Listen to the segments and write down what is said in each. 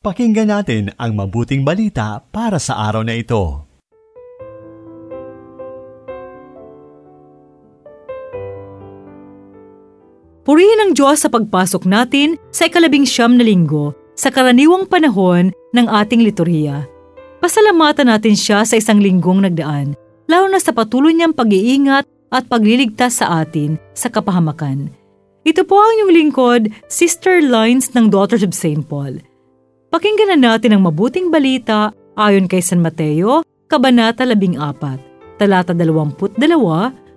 Pakinggan natin ang mabuting balita para sa araw na ito. Purihin ang Diyos sa pagpasok natin sa ikalabing siyam na linggo sa karaniwang panahon ng ating liturhiya. Pasalamatan natin siya sa isang linggong nagdaan, lalo na sa patuloy niyang pag-iingat at pagliligtas sa atin sa kapahamakan. Ito po ang inyong lingkod, Sister Lines ng Daughters of St. Paul. Pakinggan na natin ang mabuting balita ayon kay San Mateo, Kabanata 14, talata 22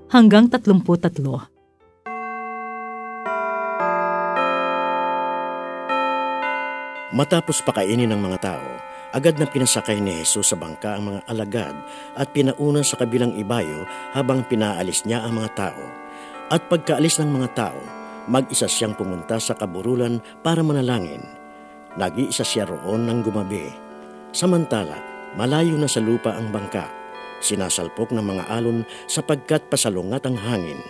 hanggang 33. Matapos pakainin ng mga tao, agad na pinasakay ni Jesus sa bangka ang mga alagad at pinauna sa kabilang ibayo habang pinaalis niya ang mga tao. At pagkaalis ng mga tao, mag-isa siyang pumunta sa kaburulan para manalangin Nag-iisa siya roon ng gumabi. Samantala, malayo na sa lupa ang bangka. Sinasalpok ng mga alon sapagkat pasalungat ang hangin.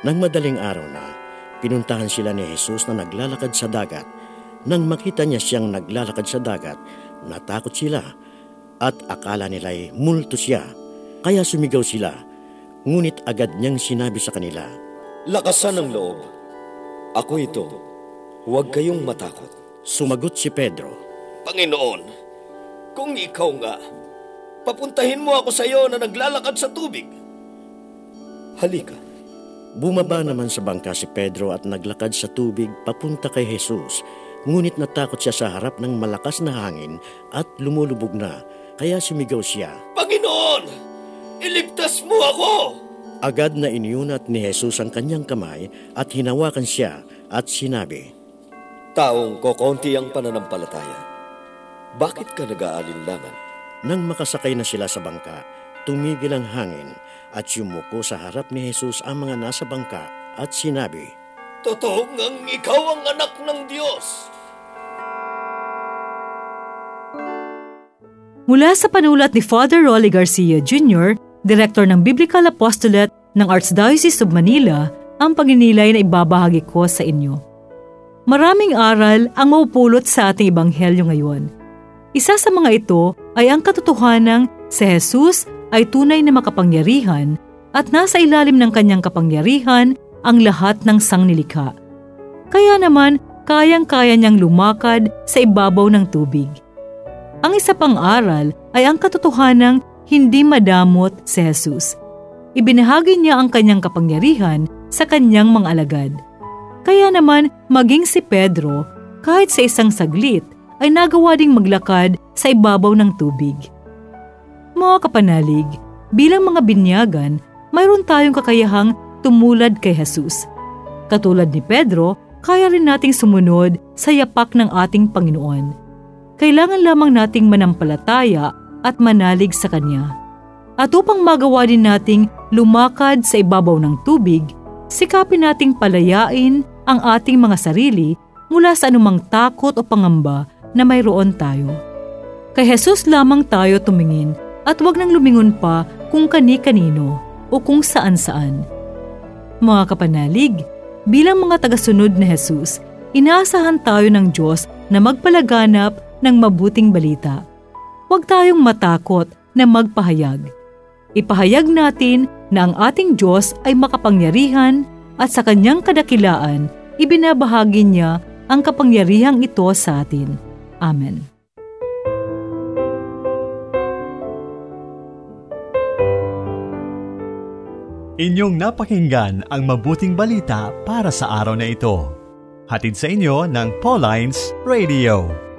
Nang madaling araw na, pinuntahan sila ni Jesus na naglalakad sa dagat. Nang makita niya siyang naglalakad sa dagat, natakot sila at akala nila'y multo siya. Kaya sumigaw sila, ngunit agad niyang sinabi sa kanila, Lakasan ng loob. Ako ito. Huwag kayong matakot. Sumagot si Pedro. Panginoon, kung ikaw nga, papuntahin mo ako sa iyo na naglalakad sa tubig. Halika. Bumaba naman sa bangka si Pedro at naglakad sa tubig papunta kay Jesus. Ngunit natakot siya sa harap ng malakas na hangin at lumulubog na, kaya sumigaw siya. Panginoon, iligtas mo ako! Agad na iniunat ni Jesus ang kanyang kamay at hinawakan siya at sinabi, Taong kokonti ang pananampalataya. Bakit ka nag-aalinlangan? Nang makasakay na sila sa bangka, tumigil ang hangin at yumuko sa harap ni Jesus ang mga nasa bangka at sinabi, Totoo ngang ikaw ang anak ng Diyos! Mula sa panulat ni Father Rolly Garcia Jr., Director ng Biblical Apostolate ng Archdiocese of Manila, ang paginilay na ibabahagi ko sa inyo. Maraming aral ang mapupulot sa ating ebanghelyo ngayon. Isa sa mga ito ay ang katotohanang si Jesus ay tunay na makapangyarihan at nasa ilalim ng kanyang kapangyarihan ang lahat ng sangnilikha. Kaya naman, kayang-kaya niyang lumakad sa ibabaw ng tubig. Ang isa pang aral ay ang katotohanang hindi madamot si Jesus. Ibinahagi niya ang kanyang kapangyarihan sa kanyang mga alagad. Kaya naman, maging si Pedro, kahit sa isang saglit, ay nagawa ding maglakad sa ibabaw ng tubig. Mga kapanalig, bilang mga binyagan, mayroon tayong kakayahang tumulad kay Jesus. Katulad ni Pedro, kaya rin nating sumunod sa yapak ng ating Panginoon. Kailangan lamang nating manampalataya at manalig sa Kanya. At upang magawa din nating lumakad sa ibabaw ng tubig, sikapin nating palayain ang ating mga sarili mula sa anumang takot o pangamba na mayroon tayo. Kay Jesus lamang tayo tumingin at wag nang lumingon pa kung kani-kanino o kung saan-saan. Mga kapanalig, bilang mga tagasunod ni Jesus, inaasahan tayo ng Diyos na magpalaganap ng mabuting balita. Huwag tayong matakot na magpahayag. Ipahayag natin na ang ating Diyos ay makapangyarihan at sa kanyang kadakilaan ibinabahagi niya ang kapangyarihang ito sa atin. Amen. Inyong napakinggan ang mabuting balita para sa araw na ito. Hatid sa inyo ng Pauline's Radio.